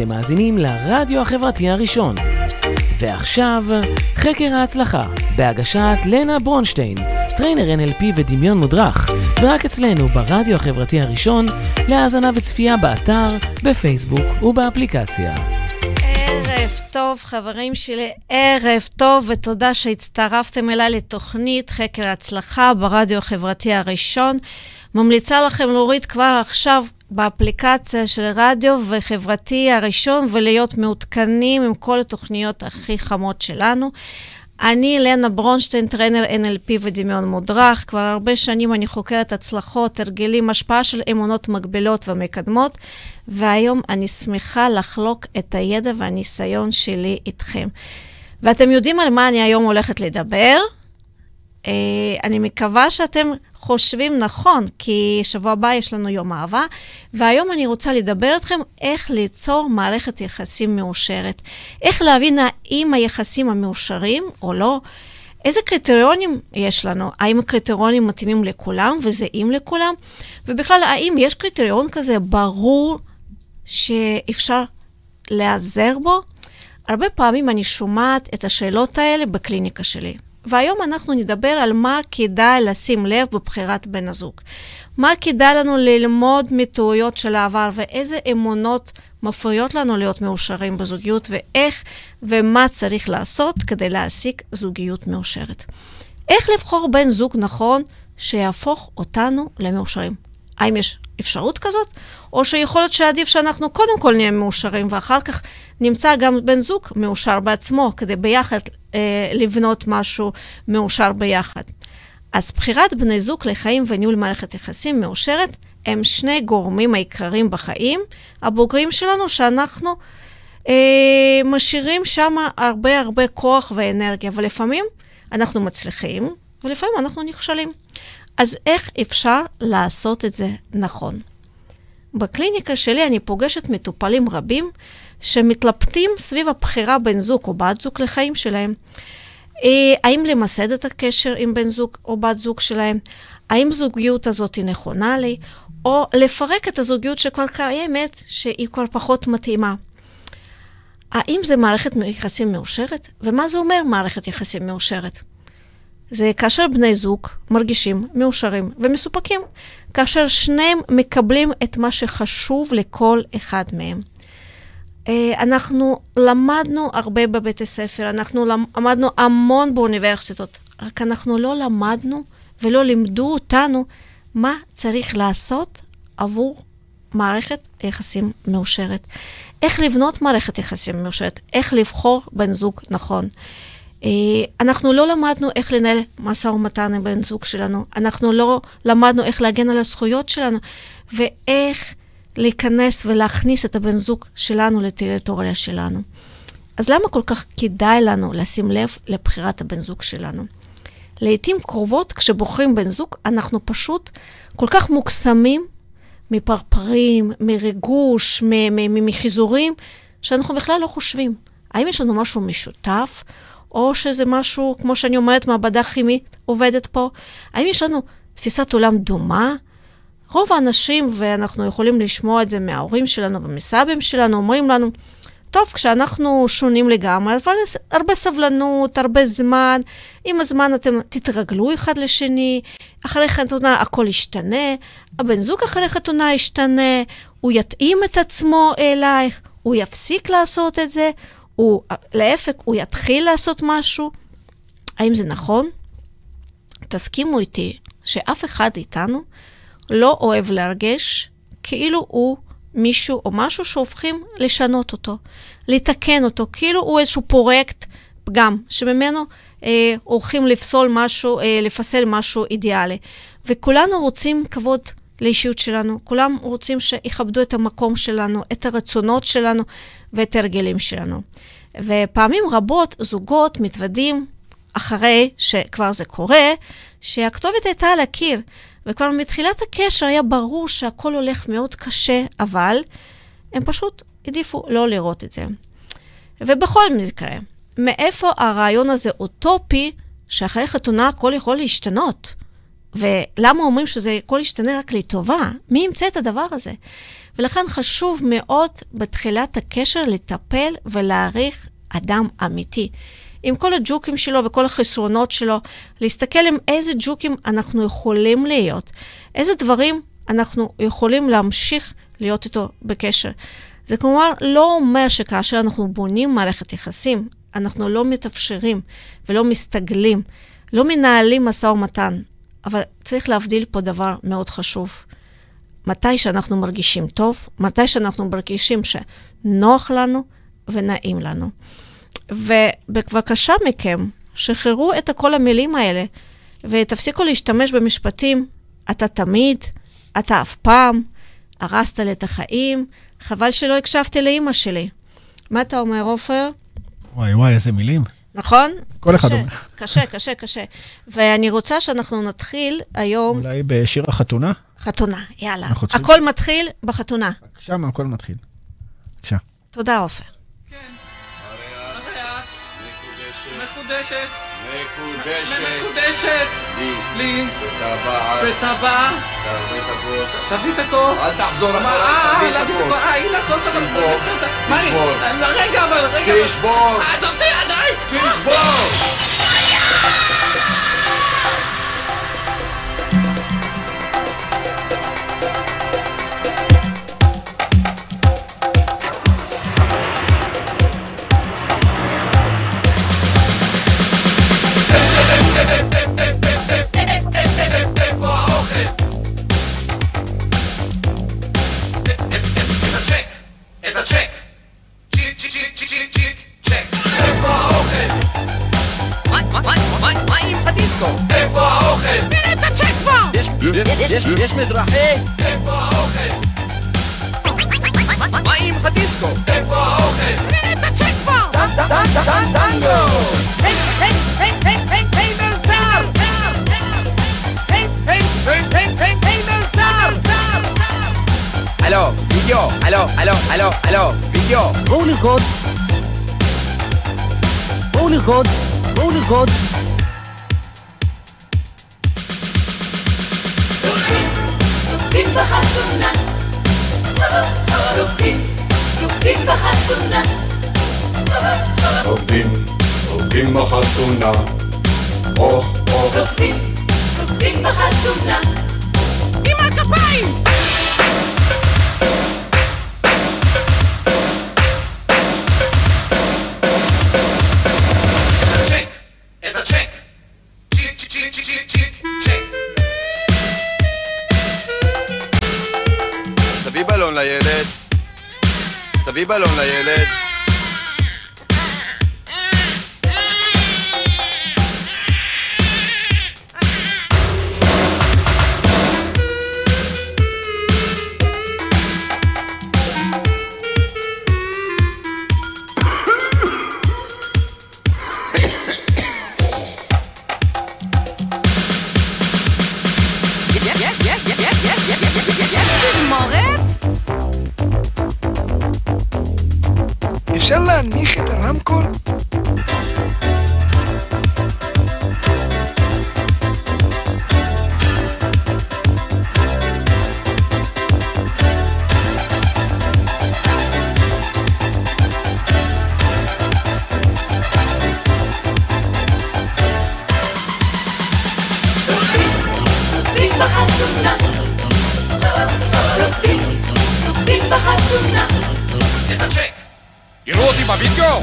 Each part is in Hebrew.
אתם מאזינים לרדיו החברתי הראשון. ועכשיו, חקר ההצלחה, בהגשת לנה ברונשטיין, trainer NLP ודמיון מודרך, ורק אצלנו ברדיו החברתי הראשון, להאזנה וצפייה באתר, בפייסבוק ובאפליקציה. ערב טוב, חברים שלי, ערב טוב, ותודה שהצטרפתם אליי לתוכנית חקר ההצלחה ברדיו החברתי הראשון. ממליצה לכם להוריד כבר עכשיו באפליקציה של רדיו וחברתי הראשון ולהיות מעודכנים עם כל התוכניות הכי חמות שלנו. אני לנה ברונשטיין, טרנר NLP ודמיון מודרך. כבר הרבה שנים אני חוקרת הצלחות, הרגלים, השפעה של אמונות מגבילות ומקדמות, והיום אני שמחה לחלוק את הידע והניסיון שלי איתכם. ואתם יודעים על מה אני היום הולכת לדבר? Uh, אני מקווה שאתם חושבים נכון, כי שבוע הבא יש לנו יום אהבה, והיום אני רוצה לדבר איתכם איך ליצור מערכת יחסים מאושרת. איך להבין האם היחסים המאושרים או לא. איזה קריטריונים יש לנו? האם הקריטריונים מתאימים לכולם וזהים לכולם? ובכלל, האם יש קריטריון כזה ברור שאפשר להיעזר בו? הרבה פעמים אני שומעת את השאלות האלה בקליניקה שלי. והיום אנחנו נדבר על מה כדאי לשים לב בבחירת בן הזוג. מה כדאי לנו ללמוד מטעויות של העבר ואיזה אמונות מפריעות לנו להיות מאושרים בזוגיות ואיך ומה צריך לעשות כדי להשיג זוגיות מאושרת. איך לבחור בן זוג נכון שיהפוך אותנו למאושרים? האם יש אפשרות כזאת? או שיכול להיות שעדיף שאנחנו קודם כל נהיה מאושרים, ואחר כך נמצא גם בן זוג מאושר בעצמו, כדי ביחד אה, לבנות משהו מאושר ביחד. אז בחירת בני זוג לחיים וניהול מערכת יחסים מאושרת הם שני גורמים העיקריים בחיים הבוגרים שלנו, שאנחנו אה, משאירים שם הרבה הרבה כוח ואנרגיה, ולפעמים אנחנו מצליחים, ולפעמים אנחנו נכשלים. אז איך אפשר לעשות את זה נכון? בקליניקה שלי אני פוגשת מטופלים רבים שמתלבטים סביב הבחירה בן זוג או בת זוג לחיים שלהם. אה, האם למסד את הקשר עם בן זוג או בת זוג שלהם? האם זוגיות הזאת היא נכונה לי? או לפרק את הזוגיות שכבר קיימת, שהיא כבר פחות מתאימה. האם זה מערכת יחסים מאושרת? ומה זה אומר מערכת יחסים מאושרת? זה כאשר בני זוג מרגישים מאושרים ומסופקים, כאשר שניהם מקבלים את מה שחשוב לכל אחד מהם. אה, אנחנו למדנו הרבה בבית הספר, אנחנו למדנו המון באוניברסיטות, רק אנחנו לא למדנו ולא לימדו אותנו מה צריך לעשות עבור מערכת יחסים מאושרת. איך לבנות מערכת יחסים מאושרת, איך לבחור בן זוג נכון. אה, אנחנו לא למדנו איך לנהל משא ומתן עם בן זוג שלנו, אנחנו לא למדנו איך להגן על הזכויות שלנו, ואיך להיכנס ולהכניס את הבן זוג שלנו לטריטוריה שלנו. אז למה כל כך כדאי לנו לשים לב לבחירת הבן זוג שלנו? לעתים קרובות, כשבוחרים בן זוג, אנחנו פשוט כל כך מוקסמים מפרפרים, מריגוש, מחיזורים, שאנחנו בכלל לא חושבים. האם יש לנו משהו משותף, או שזה משהו, כמו שאני אומרת, מעבדה כימית עובדת פה? האם יש לנו תפיסת עולם דומה? רוב האנשים, ואנחנו יכולים לשמוע את זה מההורים שלנו ומסבים שלנו, אומרים לנו, טוב, כשאנחנו שונים לגמרי, אבל הרבה סבלנות, הרבה זמן, עם הזמן אתם תתרגלו אחד לשני, אחרי חתונה הכל ישתנה, הבן זוג אחרי חתונה ישתנה, הוא יתאים את עצמו אלייך, הוא יפסיק לעשות את זה, הוא, להפך, הוא יתחיל לעשות משהו. האם זה נכון? תסכימו איתי שאף אחד איתנו לא אוהב להרגש כאילו הוא מישהו או משהו שהופכים לשנות אותו, לתקן אותו, כאילו הוא איזשהו פרויקט פגם, שממנו אה, הולכים לפסול משהו, אה, לפסל משהו אידיאלי. וכולנו רוצים כבוד לאישיות שלנו, כולם רוצים שיכבדו את המקום שלנו, את הרצונות שלנו ואת הרגלים שלנו. ופעמים רבות זוגות מתוודים אחרי שכבר זה קורה, שהכתובת הייתה על הקיר. וכבר מתחילת הקשר היה ברור שהכל הולך מאוד קשה, אבל הם פשוט העדיפו לא לראות את זה. ובכל מקרה, מאיפה הרעיון הזה אוטופי, שאחרי חתונה הכל יכול להשתנות? ולמה אומרים שזה הכל ישתנה רק לטובה? מי ימצא את הדבר הזה? ולכן חשוב מאוד בתחילת הקשר לטפל ולהעריך אדם אמיתי. עם כל הג'וקים שלו וכל החסרונות שלו, להסתכל עם איזה ג'וקים אנחנו יכולים להיות, איזה דברים אנחנו יכולים להמשיך להיות איתו בקשר. זה כלומר לא אומר שכאשר אנחנו בונים מערכת יחסים, אנחנו לא מתאפשרים ולא מסתגלים, לא מנהלים משא ומתן, אבל צריך להבדיל פה דבר מאוד חשוב. מתי שאנחנו מרגישים טוב, מתי שאנחנו מרגישים שנוח לנו ונעים לנו. ובבקשה מכם, שחררו את כל המילים האלה, ותפסיקו להשתמש במשפטים, אתה תמיד, אתה אף פעם, הרסת לי את החיים, חבל שלא הקשבתי לאימא שלי. מה אתה אומר, עופר? וואי וואי, איזה מילים. נכון? כל אחד אומר. קשה, קשה, קשה. ואני רוצה שאנחנו נתחיל היום... אולי בשיר החתונה? חתונה, יאללה. הכל מתחיל בחתונה. שם הכל מתחיל. בבקשה. תודה, עופר. מחודשת, מקודשת, מחודשת, לי, לי, וטבעת, תביא את הכוס. אל תחזור מה, אחריי, אה, תביא את את הכוס. אה, הנה הכוס, אבל תשבור. אה, רגע, אבל, רגע. תשבור, עזוב אותי, עדיין. תשבור! Francisco. ¡Equa oje! ¡Directa checfa! ¡Es me traje! ¡Equa oje! ¡Maim Jalisco! ¡Equa oje! ¡Directa checfa! ¡Dan, dan, dan, dan, dango! ¡Hey, hey, hey, hey, hey, hey, danzar! ¡Hey, hey, hey, hey, hey, hey, danzar! Aló, Villo, aló, aló, aló, aló, Villo. Holy God. Holy God. Holy God. נרקוד. רוקדים, רוקדים בחתונה. אוח, אוח. עם הכפיים! תביא בלון לילד.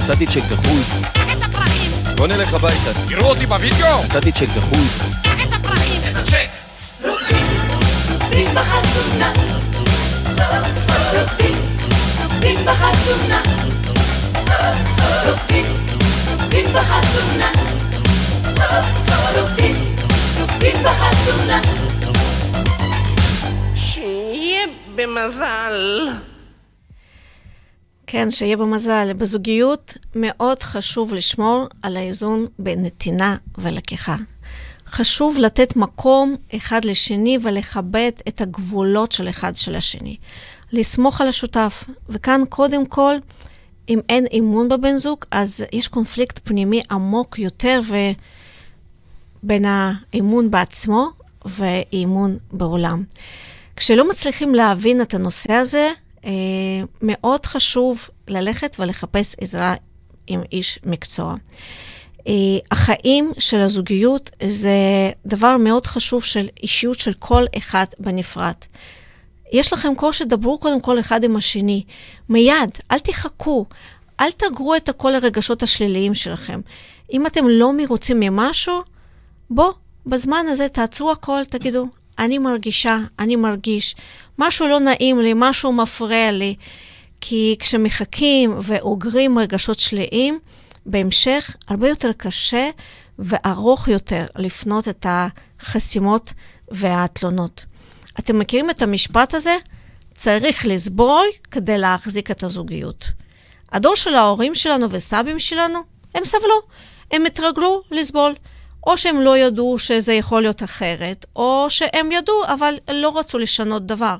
נתתי צ'ק דחוי. בוא נלך הביתה. יראו אותי בווידאו? נתתי צ'ק דחוי. את הפרחים! את הצ'ק. שיהיה במזל. כן, שיהיה במזל. בזוגיות מאוד חשוב לשמור על האיזון בין נתינה ולקיחה. חשוב לתת מקום אחד לשני ולכבד את הגבולות של אחד של השני. לסמוך על השותף. וכאן קודם כל, אם אין אמון בבן זוג, אז יש קונפליקט פנימי עמוק יותר ו... בין האמון בעצמו ואמון בעולם. כשלא מצליחים להבין את הנושא הזה, מאוד חשוב ללכת ולחפש עזרה עם איש מקצוע. אה, החיים של הזוגיות זה דבר מאוד חשוב של אישיות של כל אחד בנפרד. יש לכם קושי, דברו קודם כל אחד עם השני. מיד, אל תחכו, אל תגרו את כל הרגשות השליליים שלכם. אם אתם לא מרוצים ממשהו, בוא, בזמן הזה תעצרו הכל, תגידו, אני מרגישה, אני מרגיש, משהו לא נעים לי, משהו מפריע לי. כי כשמחכים ואוגרים רגשות שליליים, בהמשך הרבה יותר קשה וארוך יותר לפנות את החסימות והתלונות. אתם מכירים את המשפט הזה? צריך לסבול כדי להחזיק את הזוגיות. הדור של ההורים שלנו וסבים שלנו, הם סבלו, הם התרגלו לסבול. או שהם לא ידעו שזה יכול להיות אחרת, או שהם ידעו אבל לא רצו לשנות דבר.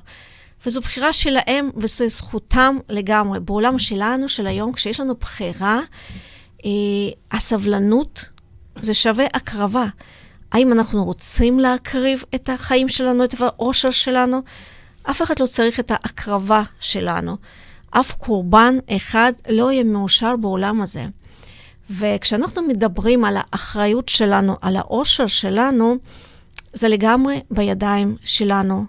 וזו בחירה שלהם וזו זכותם לגמרי. בעולם שלנו, של היום, כשיש לנו בחירה, אה, הסבלנות זה שווה הקרבה. האם אנחנו רוצים להקריב את החיים שלנו, את האושר שלנו? אף אחד לא צריך את ההקרבה שלנו. אף קורבן אחד לא יהיה מאושר בעולם הזה. וכשאנחנו מדברים על האחריות שלנו, על האושר שלנו, זה לגמרי בידיים שלנו.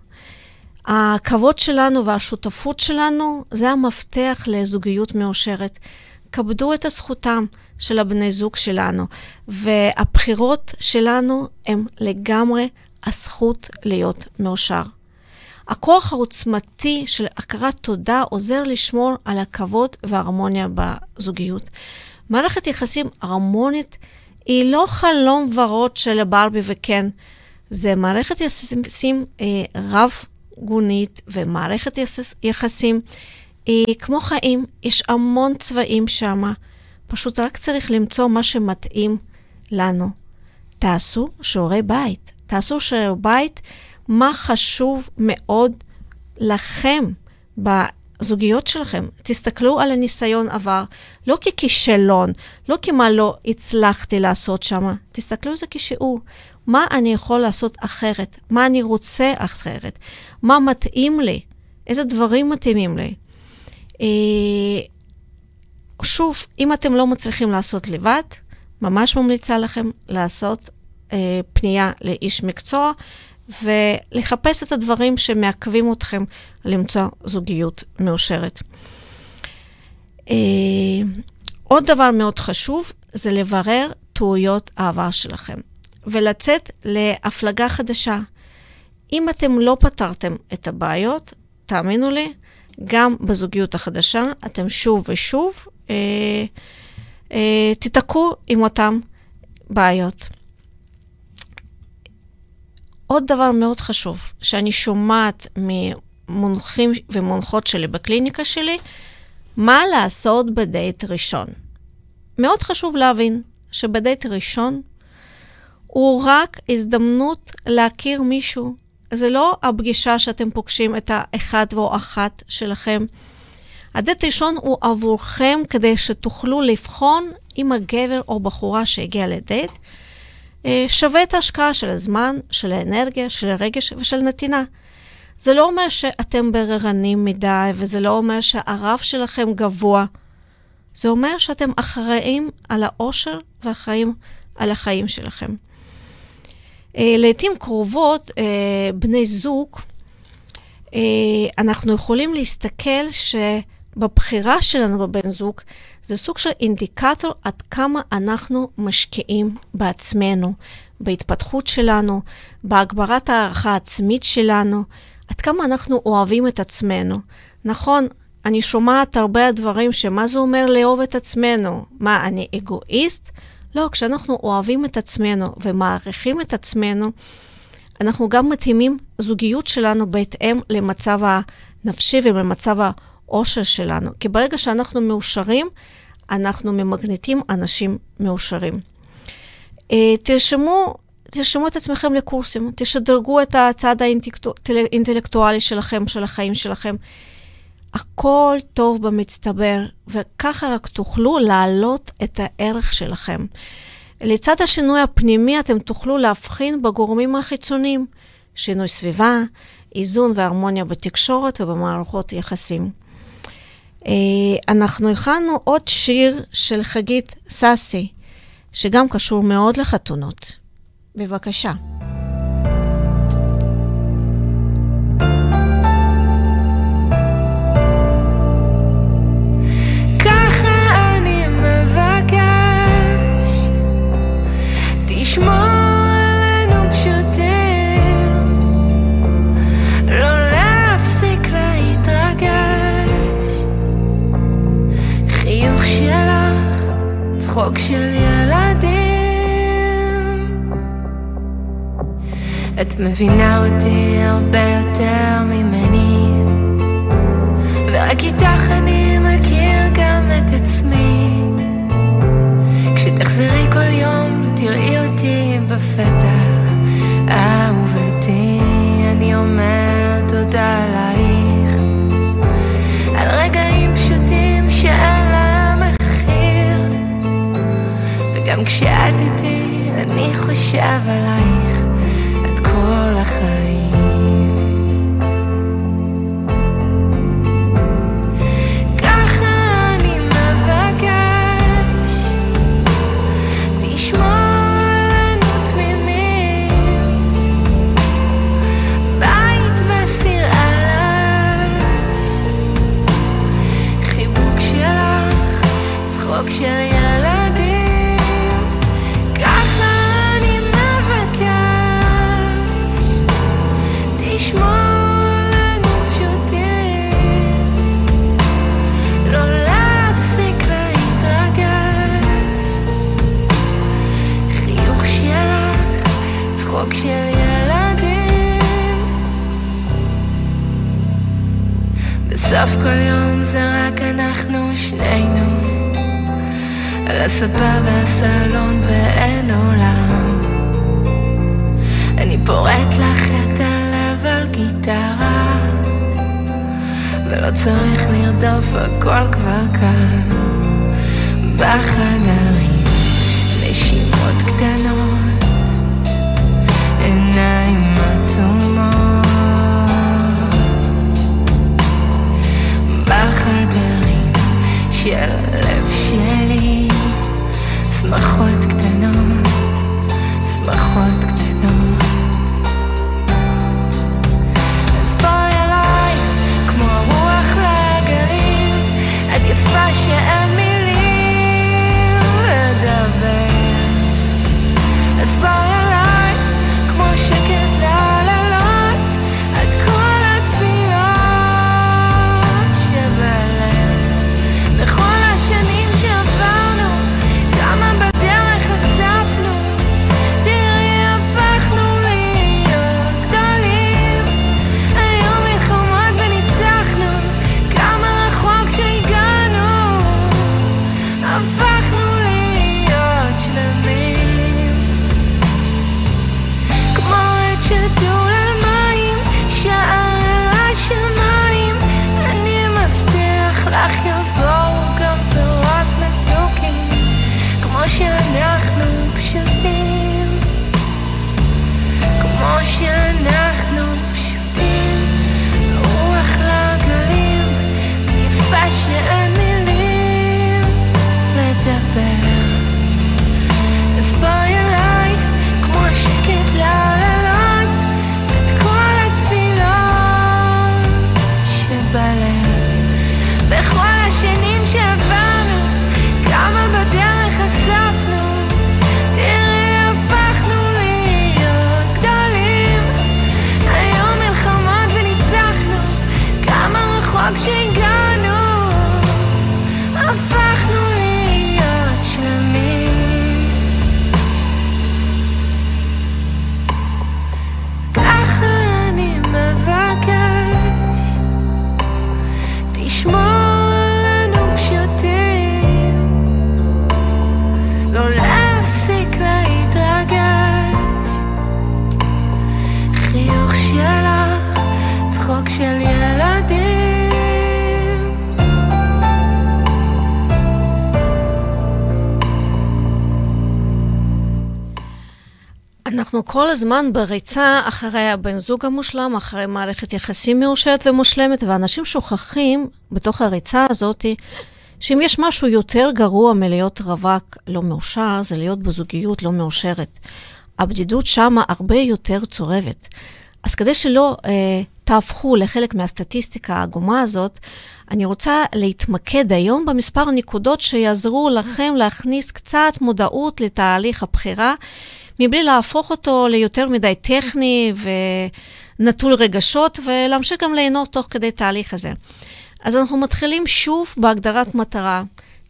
הכבוד שלנו והשותפות שלנו זה המפתח לזוגיות מאושרת. כבדו את הזכותם של הבני זוג שלנו, והבחירות שלנו הם לגמרי הזכות להיות מאושר. הכוח העוצמתי של הכרת תודה עוזר לשמור על הכבוד וההרמוניה בזוגיות. מערכת יחסים הרמונית היא לא חלום ורוד של ברבי וקן, זה מערכת יחסים אה, רב-גונית ומערכת יחסים היא כמו חיים, יש המון צבעים שם, פשוט רק צריך למצוא מה שמתאים לנו. תעשו שיעורי בית, תעשו שיעורי בית, מה חשוב מאוד לכם הזוגיות שלכם. תסתכלו על הניסיון עבר, לא ככישלון, לא כמה לא הצלחתי לעשות שם, תסתכלו על זה כשיעור. מה אני יכול לעשות אחרת? מה אני רוצה אחרת? מה מתאים לי? איזה דברים מתאימים לי? אה, שוב, אם אתם לא מצליחים לעשות לבד, ממש ממליצה לכם לעשות אה, פנייה לאיש מקצוע ולחפש את הדברים שמעכבים אתכם למצוא זוגיות מאושרת. אה, עוד דבר מאוד חשוב זה לברר טעויות העבר שלכם ולצאת להפלגה חדשה. אם אתם לא פתרתם את הבעיות, תאמינו לי, גם בזוגיות החדשה אתם שוב ושוב אה, אה, תיתקעו עם אותן בעיות. עוד דבר מאוד חשוב, שאני שומעת ממונחים ומונחות שלי בקליניקה שלי, מה לעשות בדייט ראשון. מאוד חשוב להבין שבדייט ראשון הוא רק הזדמנות להכיר מישהו. זה לא הפגישה שאתם פוגשים את האחד או אחת שלכם. הדייט ראשון הוא עבורכם כדי שתוכלו לבחון אם הגבר או בחורה שהגיע לדייט שווה את ההשקעה של הזמן, של האנרגיה, של הרגש ושל נתינה. זה לא אומר שאתם בררנים מדי, וזה לא אומר שהרף שלכם גבוה. זה אומר שאתם אחראים על האושר ואחראים על החיים שלכם. אה, לעתים קרובות, אה, בני זוג, אנחנו יכולים להסתכל ש... בבחירה שלנו בבן זוג, זה סוג של אינדיקטור עד כמה אנחנו משקיעים בעצמנו, בהתפתחות שלנו, בהגברת הערכה העצמית שלנו, עד כמה אנחנו אוהבים את עצמנו. נכון, אני שומעת הרבה דברים שמה זה אומר לאהוב את עצמנו? מה, אני אגואיסט? לא, כשאנחנו אוהבים את עצמנו ומעריכים את עצמנו, אנחנו גם מתאימים זוגיות שלנו בהתאם למצב הנפשי ולמצב האושר שלנו. כי ברגע שאנחנו מאושרים, אנחנו ממגנטים אנשים מאושרים. אה, תרשמו, תרשמו את עצמכם לקורסים, תשדרגו את הצד האינטלקטואלי שלכם, של החיים שלכם. הכל טוב במצטבר, וככה רק תוכלו להעלות את הערך שלכם. לצד השינוי הפנימי, אתם תוכלו להבחין בגורמים החיצוניים. שינוי סביבה, איזון והרמוניה בתקשורת ובמערכות יחסים. אה, אנחנו הכנו עוד שיר של חגית סאסי, שגם קשור מאוד לחתונות. בבקשה. צחוק של ילדים. את מבינה אותי הרבה יותר ממני. ורק איתך אני מכיר גם את עצמי. כשתחזרי כל יום, אני הספה והסלון ואין עולם. אני פורט לך את הלב על גיטרה ולא צריך לרדוף, הכל כבר כאן. בחדרים, נשימות קטנות, כל הזמן בריצה אחרי הבן זוג המושלם, אחרי מערכת יחסים מאושרת ומושלמת, ואנשים שוכחים בתוך הריצה הזאת שאם יש משהו יותר גרוע מלהיות רווק לא מאושר, זה להיות בזוגיות לא מאושרת. הבדידות שמה הרבה יותר צורבת. אז כדי שלא אה, תהפכו לחלק מהסטטיסטיקה העגומה הזאת, אני רוצה להתמקד היום במספר נקודות שיעזרו לכם להכניס קצת מודעות לתהליך הבחירה, מבלי להפוך אותו ליותר מדי טכני ונטול רגשות, ולהמשיך גם ליהנות תוך כדי תהליך הזה. אז אנחנו מתחילים שוב בהגדרת מטרה.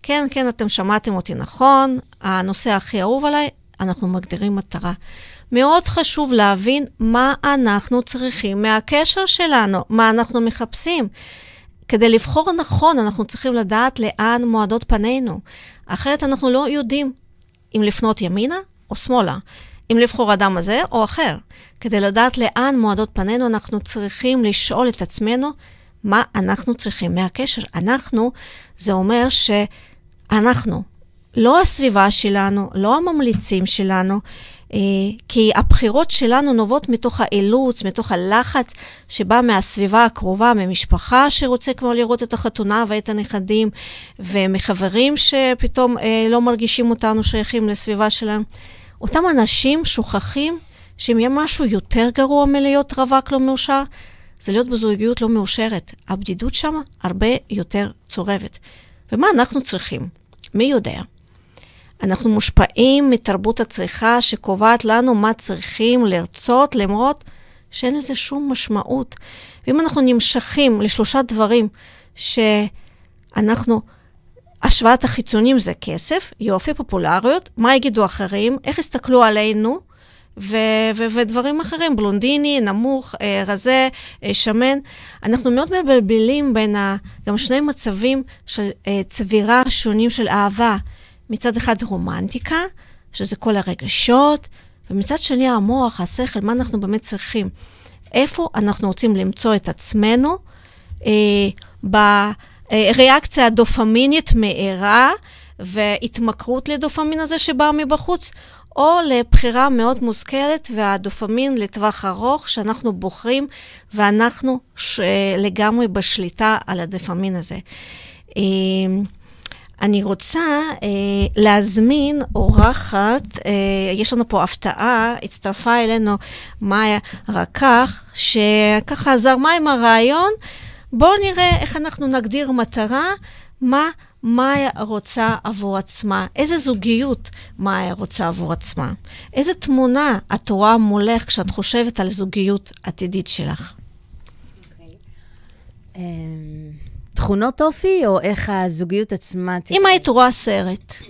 כן, כן, אתם שמעתם אותי נכון, הנושא הכי אהוב עליי, אנחנו מגדירים מטרה. מאוד חשוב להבין מה אנחנו צריכים מהקשר שלנו, מה אנחנו מחפשים. כדי לבחור נכון, אנחנו צריכים לדעת לאן מועדות פנינו. אחרת אנחנו לא יודעים אם לפנות ימינה או שמאלה, אם לבחור אדם הזה או אחר. כדי לדעת לאן מועדות פנינו, אנחנו צריכים לשאול את עצמנו מה אנחנו צריכים מהקשר. אנחנו, זה אומר שאנחנו, לא הסביבה שלנו, לא הממליצים שלנו, אה, כי הבחירות שלנו נובעות מתוך האילוץ, מתוך הלחץ שבא מהסביבה הקרובה, ממשפחה שרוצה כבר לראות את החתונה ואת הנכדים, ומחברים שפתאום אה, לא מרגישים אותנו שייכים לסביבה שלהם. אותם אנשים שוכחים שאם יהיה משהו יותר גרוע מלהיות רווק לא מאושר, זה להיות בזוגיות לא מאושרת. הבדידות שם הרבה יותר צורבת. ומה אנחנו צריכים? מי יודע? אנחנו מושפעים מתרבות הצריכה שקובעת לנו מה צריכים לרצות, למרות שאין לזה שום משמעות. ואם אנחנו נמשכים לשלושה דברים שאנחנו, השוואת החיצונים זה כסף, יופי, פופולריות, מה יגידו אחרים, איך יסתכלו עלינו, ו- ו- ודברים אחרים, בלונדיני, נמוך, אה, רזה, אה, שמן. אנחנו מאוד מבלבלים בין ה- גם שני מצבים של אה, צבירה שונים של אהבה. מצד אחד רומנטיקה, שזה כל הרגשות, ומצד שני המוח, השכל, מה אנחנו באמת צריכים. איפה אנחנו רוצים למצוא את עצמנו אה, בריאקציה הדופמינית מהירה והתמכרות לדופמין הזה שבא מבחוץ, או לבחירה מאוד מושכלת והדופמין לטווח ארוך שאנחנו בוחרים ואנחנו ש... לגמרי בשליטה על הדופמין הזה. אה, אני רוצה אה, להזמין אורחת, אה, יש לנו פה הפתעה, הצטרפה אלינו מאיה רקח, שככה זרמה עם הרעיון. בואו נראה איך אנחנו נגדיר מטרה, מה מאיה רוצה עבור עצמה, איזה זוגיות מאיה רוצה עבור עצמה, איזה תמונה את רואה מולך כשאת חושבת על זוגיות עתידית שלך. Okay. Um... תכונות אופי, או איך הזוגיות עצמה... אם היית רואה סרט okay.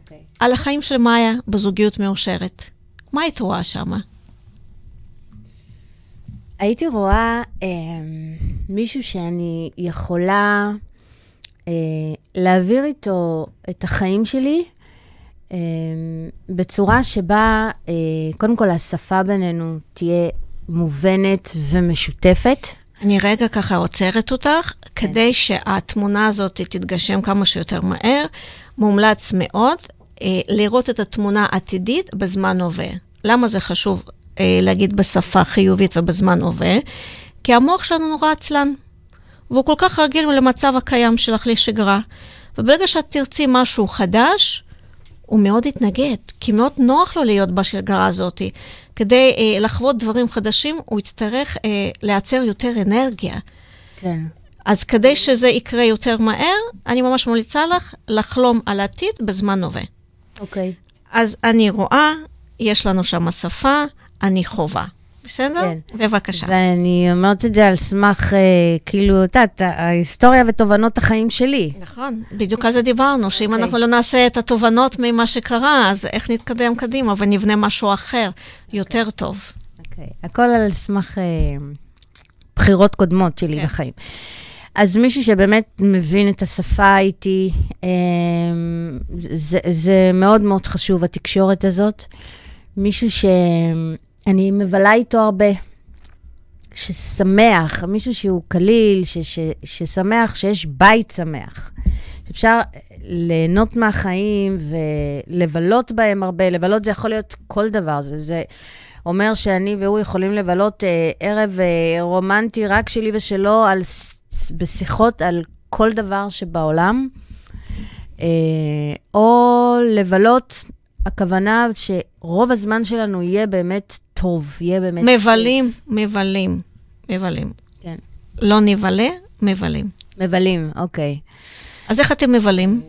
אוקיי. על החיים של מאיה בזוגיות מאושרת, מה היית רואה שמה? הייתי רואה אה, מישהו שאני יכולה אה, להעביר איתו את החיים שלי אה, בצורה שבה, אה, קודם כל, השפה בינינו תהיה מובנת ומשותפת. אני רגע ככה עוצרת אותך, כן. כדי שהתמונה הזאת תתגשם כמה שיותר מהר. מומלץ מאוד אה, לראות את התמונה העתידית בזמן הווה. למה זה חשוב אה, להגיד בשפה חיובית ובזמן הווה? כי המוח שלנו נורא עצלן, והוא כל כך רגיל למצב הקיים שלך לשגרה. וברגע שאת תרצי משהו חדש, הוא מאוד יתנגד, כי מאוד נוח לו להיות בשגרה הזאת. כדי אה, לחוות דברים חדשים, הוא יצטרך אה, לייצר יותר אנרגיה. כן. אז כדי שזה יקרה יותר מהר, אני ממש ממליצה לך לחלום על עתיד בזמן הווה. אוקיי. אז אני רואה, יש לנו שם שפה, אני חובה. בסדר? כן. בבקשה. ואני אומרת את זה על סמך, אה, כאילו, את יודעת, ההיסטוריה ותובנות החיים שלי. נכון, בדיוק על זה דיברנו, שאם אנחנו לא נעשה את התובנות ממה שקרה, אז איך נתקדם קדימה ונבנה משהו אחר, יותר טוב. אוקיי, הכל על סמך אה, בחירות קודמות שלי כן. בחיים. אז מישהו שבאמת מבין את השפה איתי, אה, זה, זה מאוד מאוד חשוב, התקשורת הזאת. מישהו שאני מבלה איתו הרבה, ששמח, מישהו שהוא קליל, ש, ש, ששמח, שיש בית שמח. שאפשר ליהנות מהחיים ולבלות בהם הרבה. לבלות זה יכול להיות כל דבר. זה, זה אומר שאני והוא יכולים לבלות אה, ערב אה, רומנטי רק שלי ושלו על, בשיחות על כל דבר שבעולם. אה, או לבלות, הכוונה שרוב הזמן שלנו יהיה באמת טוב, יהיה באמת... מבלים, מבלים, מבלים. כן. לא נבלה, מבלים. מבלים, אוקיי. אז איך אתם מבלים?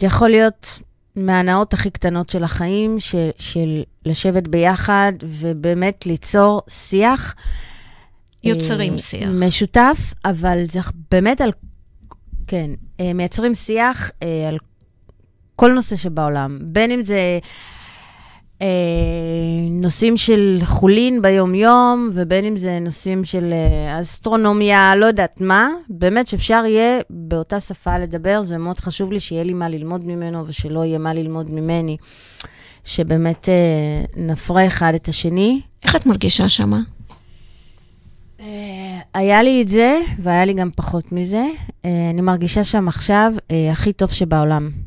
זה יכול להיות מההנאות הכי קטנות של החיים, של, של לשבת ביחד ובאמת ליצור שיח. יוצרים אה, שיח. משותף, אבל זה באמת על... כן, אה, מייצרים שיח אה, על כל נושא שבעולם. בין אם זה אה, נושאים של חולין ביום-יום, ובין אם זה נושאים של אה, אסטרונומיה, לא יודעת מה, באמת שאפשר יהיה באותה שפה לדבר, זה מאוד חשוב לי שיהיה לי מה ללמוד ממנו ושלא יהיה מה ללמוד ממני. שבאמת אה, נפרה אחד את השני. איך את מרגישה שמה? אה, היה לי את זה, והיה לי גם פחות מזה. אה, אני מרגישה שם עכשיו אה, הכי טוב שבעולם.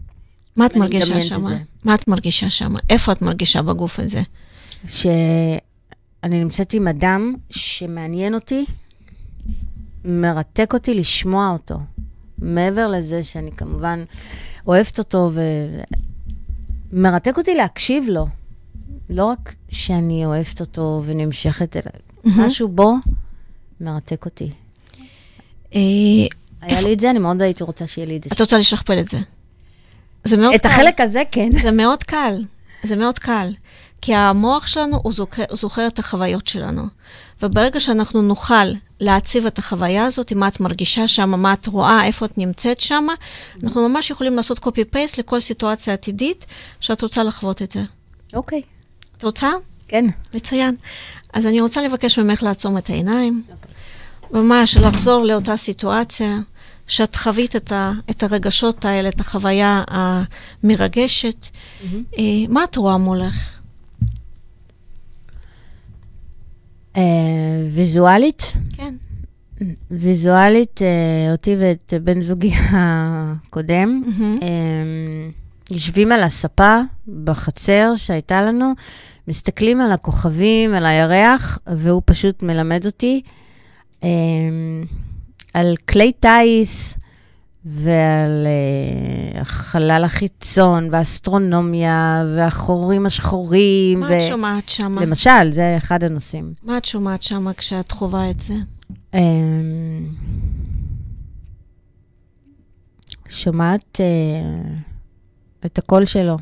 מה את מרגישה? זה. מה את מרגישה שמה? איפה את מרגישה בגוף הזה? שאני נמצאת עם אדם שמעניין אותי, מרתק אותי לשמוע אותו. מעבר לזה שאני כמובן אוהבת אותו ומרתק אותי להקשיב לו. לא רק שאני אוהבת אותו ונמשכת אליו. משהו בו מרתק אותי. אה, היה לי את זה, אני מאוד הייתי רוצה שיהיה לי את זה. את רוצה לשכפל את זה. זה מאוד את קל. החלק הזה, כן. זה מאוד קל, זה מאוד קל. כי המוח שלנו, הוא זוכר, זוכר את החוויות שלנו. וברגע שאנחנו נוכל להציב את החוויה הזאת, מה את מרגישה שם, מה את רואה, איפה את נמצאת שם, אנחנו ממש יכולים לעשות copy-paste לכל סיטואציה עתידית שאת רוצה לחוות את זה. אוקיי. את רוצה? כן. מצוין. אז אני רוצה לבקש ממך לעצום את העיניים, ממש לחזור לאותה סיטואציה, שאת חווית את, ה, את הרגשות האלה, את החוויה המרגשת. אה, מה את רואה מולך? אה, ויזואלית? כן. ויזואלית, אה, אותי ואת בן זוגי הקודם, מהמם. אה, יושבים על הספה בחצר שהייתה לנו, מסתכלים על הכוכבים, על הירח, והוא פשוט מלמד אותי אה, על כלי טיס ועל אה, החלל החיצון והאסטרונומיה והחורים השחורים. מה את שומעת שם? למשל, זה אחד הנושאים. מה את שומעת שם כשאת חווה את זה? אמ, שומעת אה, את הקול שלו.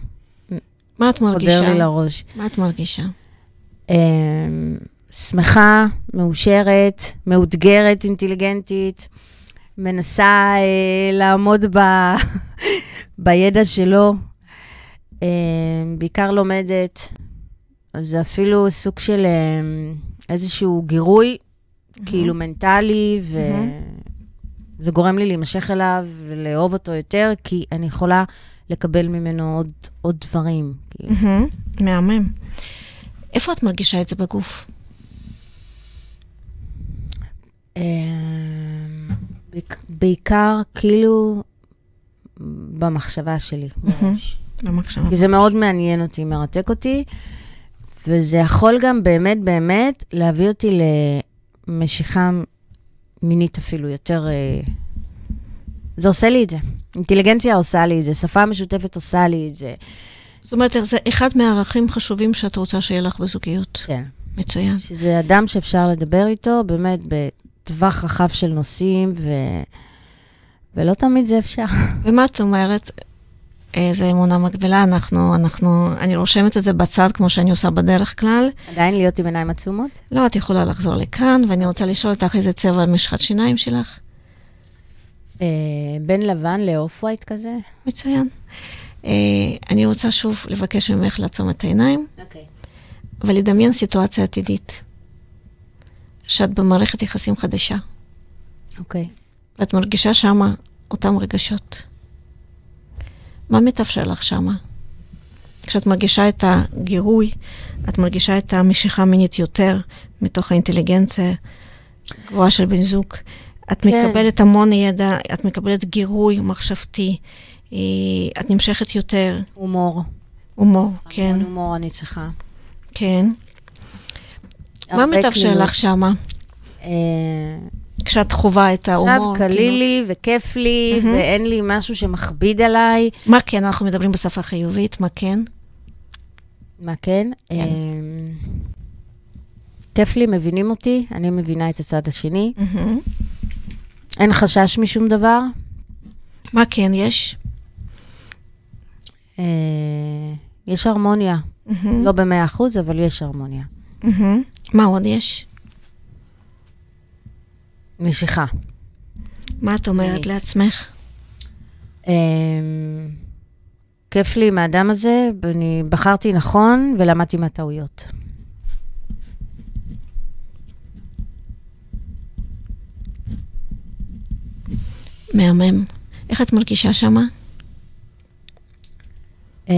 מה את מרגישה? חודר לי לראש. מה את מרגישה? אמ, שמחה, מאושרת, מאותגרת, אינטליגנטית, מנסה אה, לעמוד ב... בידע שלו, אה, בעיקר לומדת. אז זה אפילו סוג של אה, איזשהו גירוי, כאילו מנטלי, וזה גורם לי להימשך אליו ולאהוב אותו יותר, כי אני יכולה לקבל ממנו עוד, עוד דברים. כאילו. מהמם, מהמם. איפה את מרגישה את זה בגוף? בעיקר כאילו במחשבה שלי. במחשבה. כי זה מאוד מעניין אותי, מרתק אותי, וזה יכול גם באמת באמת להביא אותי למשיכה מינית אפילו יותר... אה, זה עושה לי את זה. אינטליגנציה עושה לי את זה, שפה משותפת עושה לי את זה. זאת אומרת, זה אחד מהערכים חשובים שאת רוצה שיהיה לך בזוגיות. כן. מצוין. שזה אדם שאפשר לדבר איתו באמת בטווח רחב של נושאים, ו... ולא תמיד זה אפשר. ומה את אומרת? איזה אמונה מקבילה, אנחנו, אנחנו, אני רושמת את זה בצד כמו שאני עושה בדרך כלל. עדיין להיות עם עיניים עצומות? לא, את יכולה לחזור לכאן, ואני רוצה לשאול אותך איזה צבע משחת שיניים שלך. אה, בין לבן לאוף ווייט כזה? מצוין. אה, אני רוצה שוב לבקש ממך לעצום את העיניים. אוקיי. ולדמיין סיטואציה עתידית. שאת במערכת יחסים חדשה. אוקיי. ואת מרגישה שמה אותם רגשות. מה מתאפשר לך שמה? כשאת מרגישה את הגירוי, את מרגישה את המשיכה המינית יותר מתוך האינטליגנציה גבוהה של בן זוג, את כן. מקבלת המון ידע, את מקבלת גירוי מחשבתי, אה, את נמשכת יותר. הומור. הומור, כן. המון הומור אני צריכה. כן. מה מתאפשר. לך שמה? אה, כשאת חווה את ההומור? עכשיו קליל כאילו? לי וכיף לי, מהמם. ואין לי משהו שמכביד עליי. מה כן? אנחנו מדברים בשפה חיובית, מה כן? מה כן? אה, כיף לי, מבינים אותי, אני מבינה את הצד השני. מהמם. אין חשש משום דבר. מה כן יש? אה, יש הרמוניה. מהמם. לא במאה אחוז, אבל יש הרמוניה. מהמם. מה עוד יש? משיכה. מה את אומרת מינית. לעצמך? אה, כיף לי עם האדם הזה, ואני בחרתי נכון ולמדתי מהטעויות. מהמם. איך את מרגישה שמה? אה,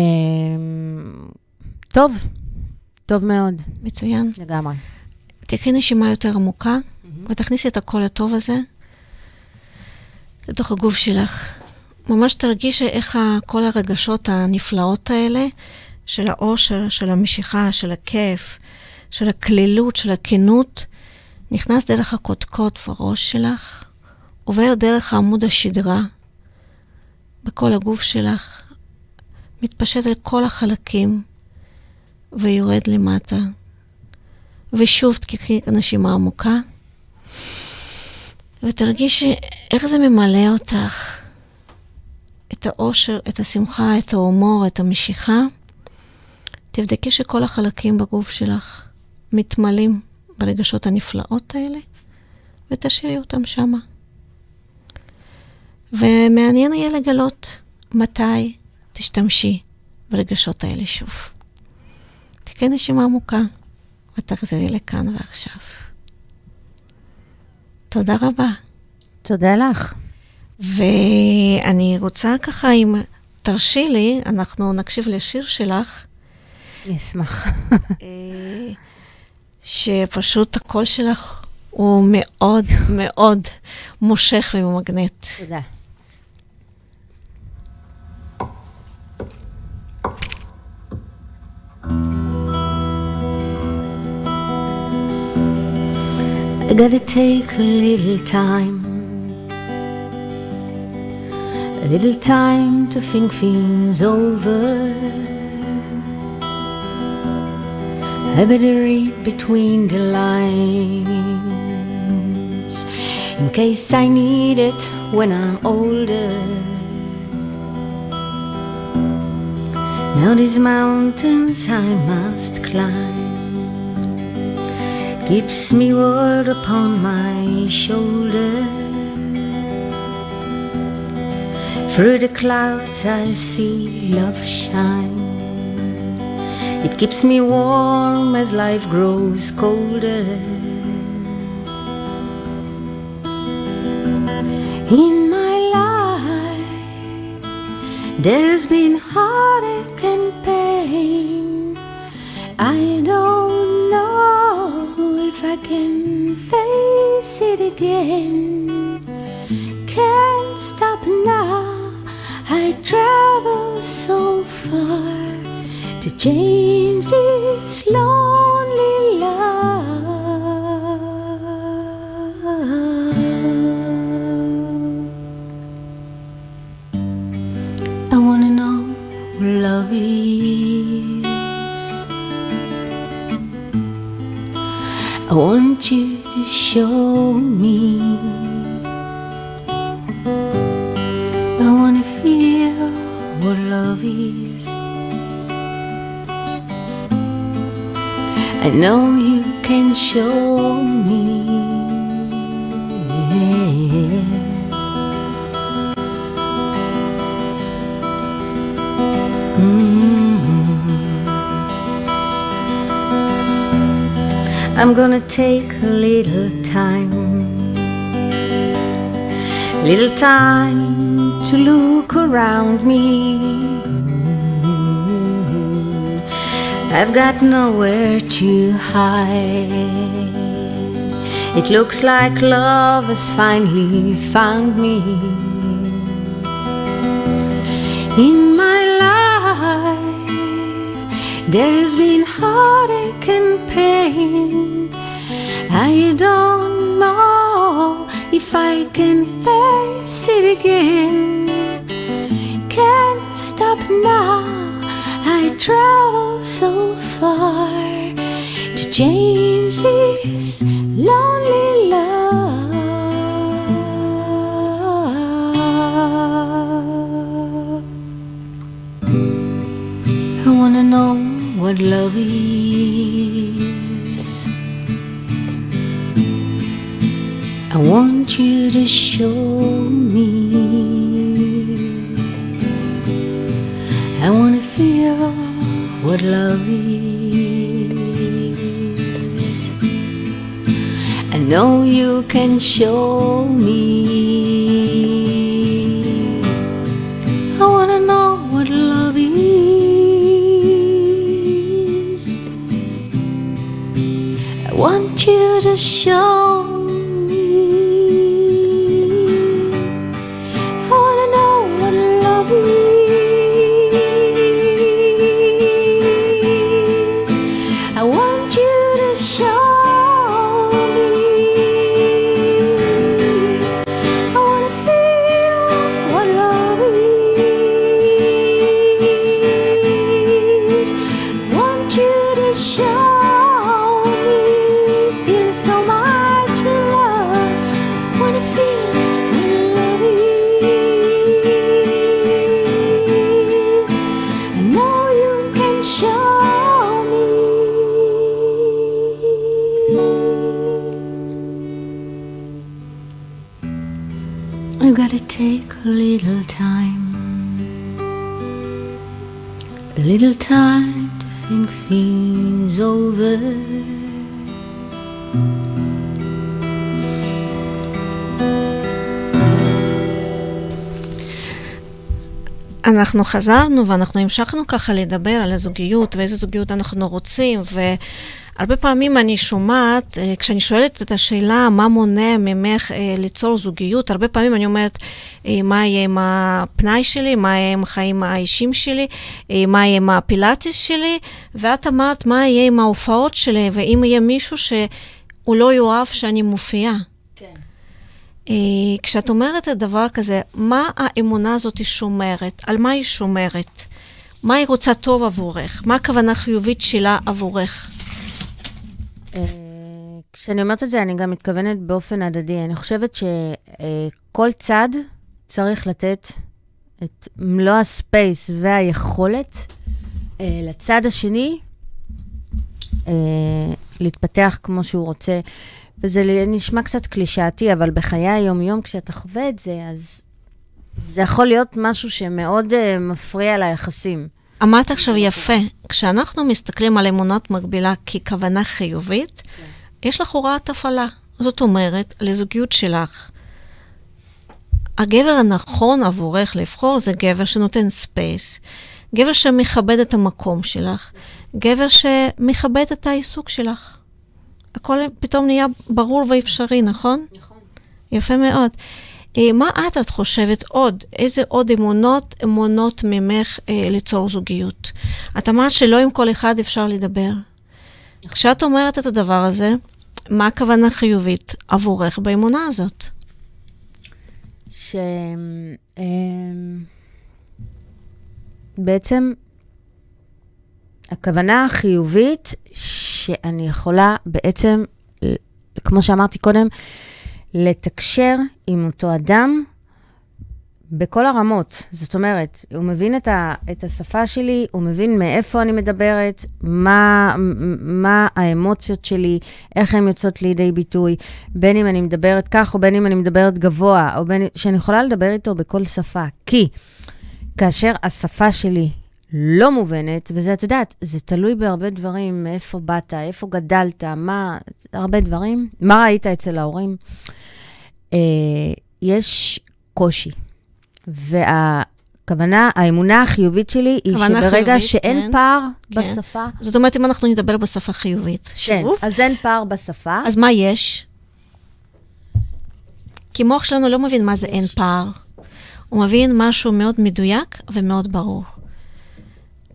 טוב, טוב מאוד. מצוין. לגמרי. תקחי נשימה יותר עמוקה, ותכניסי את הקול הטוב הזה לתוך הגוף שלך. ממש תרגישי איך כל הרגשות הנפלאות האלה, של האושר, של המשיכה, של הכיף, של הכלילות, של הכנות, נכנס דרך הקודקוד בראש שלך, עובר דרך עמוד השדרה בכל הגוף שלך, מתפשט על כל החלקים ויורד למטה. ושוב תקחי נשימה עמוקה, ותרגישי איך זה ממלא אותך. את האושר, את השמחה, את ההומור, את המשיכה. תבדקי שכל החלקים בגוף שלך מתמלאים ברגשות הנפלאות האלה, ותשאירי אותם שמה. ומעניין יהיה לגלות מתי תשתמשי ברגשות האלה שוב. תקחי נשימה עמוקה. ותחזרי לכאן ועכשיו. תודה רבה. תודה לך. ואני רוצה ככה, אם תרשי לי, אנחנו נקשיב לשיר שלך. אשמח. אה, שפשוט הקול שלך הוא מאוד מאוד מושך וממגנט. תודה. Gotta take a little time, a little time to think things over. I better read between the lines in case I need it when I'm older. Now these mountains I must climb keeps me word upon my shoulder. Through the clouds I see love shine. It keeps me warm as life grows colder. In my life, there's been heartache and pain. I don't if I can face it again. Can't stop now. I travel so far to change this lonely love. I want you to show me. I wanna feel what love is. I know you can show me. I'm gonna take a little time, little time to look around me. I've got nowhere to hide. It looks like love has finally found me. In my life, there's been heartache if I can face it again. Can't stop now. I travel so far to change this lonely love. I wanna know what love is. I want you to show me. I wanna feel what love is. I know you can show me. I wanna know what love is. I want you to show I gotta take a little time, a little time to think things over. אנחנו חזרנו ואנחנו המשכנו ככה לדבר על הזוגיות ואיזה זוגיות אנחנו רוצים, והרבה פעמים אני שומעת, אה, כשאני שואלת את השאלה מה מונע ממך אה, ליצור זוגיות, הרבה פעמים אני אומרת, אה, מה יהיה עם הפנאי שלי, מה יהיה עם החיים האישיים שלי, מה יהיה עם הפילאטיס שלי, ואת אמרת מה יהיה עם ההופעות שלי, ואם יהיה מישהו שהוא לא יאהב שאני מופיעה. אה, כשאת אומרת את הדבר כזה, מה האמונה הזאת שומרת? על מה היא שומרת? מה היא רוצה טוב עבורך? מה הכוונה החיובית שלה עבורך? אה, כשאני אומרת את זה, אני גם מתכוונת באופן הדדי. אני חושבת שכל צד צריך לתת את מלוא הספייס והיכולת אה, לצד השני אה, להתפתח כמו שהוא רוצה. וזה נשמע קצת קלישאתי, אבל בחיי היום-יום, כשאתה חווה את זה, אז זה יכול להיות משהו שמאוד מפריע ליחסים. אמרת עכשיו יפה, כשאנחנו מסתכלים על אמונות מקבילה ככוונה חיובית, יש לך הוראת הפעלה. זאת אומרת, לזוגיות שלך, הגבר הנכון עבורך לבחור זה גבר שנותן space, גבר שמכבד את המקום שלך, גבר שמכבד את העיסוק שלך. הכל פתאום נהיה ברור ואפשרי, נכון? נכון. יפה מאוד. אה, מה את, את חושבת עוד? איזה עוד אמונות מונעות ממך אה, ליצור זוגיות? את אמרת שלא עם כל אחד אפשר לדבר. כשאת אומרת את הדבר הזה, מה הכוונה חיובית עבורך באמונה הזאת? ש... אמ, בעצם הכוונה החיובית שאני יכולה בעצם, כמו שאמרתי קודם, לתקשר עם אותו אדם בכל הרמות. זאת אומרת, הוא מבין את, ה, את השפה שלי, הוא מבין מאיפה אני מדברת, מה, מה האמוציות שלי, איך הן יוצאות לידי ביטוי, בין אם אני מדברת כך, או בין אם אני מדברת גבוה, או בין שאני יכולה לדבר איתו בכל שפה. כי כאשר השפה שלי לא מובנת, וזה, את יודעת, זה תלוי בהרבה דברים, מאיפה באת, איפה גדלת, מה, הרבה דברים. מה ראית אצל ההורים? אה, יש קושי. והכוונה, האמונה החיובית שלי היא שברגע חיובית, שאין כן, פער כן. בשפה... זאת אומרת, אם אנחנו נדבר בשפה חיובית, כן, שוב, אז אין פער בשפה. אז מה יש? כי מוח שלנו לא מבין מה זה אין פער. הוא מבין משהו מאוד מדויק ומאוד ברור.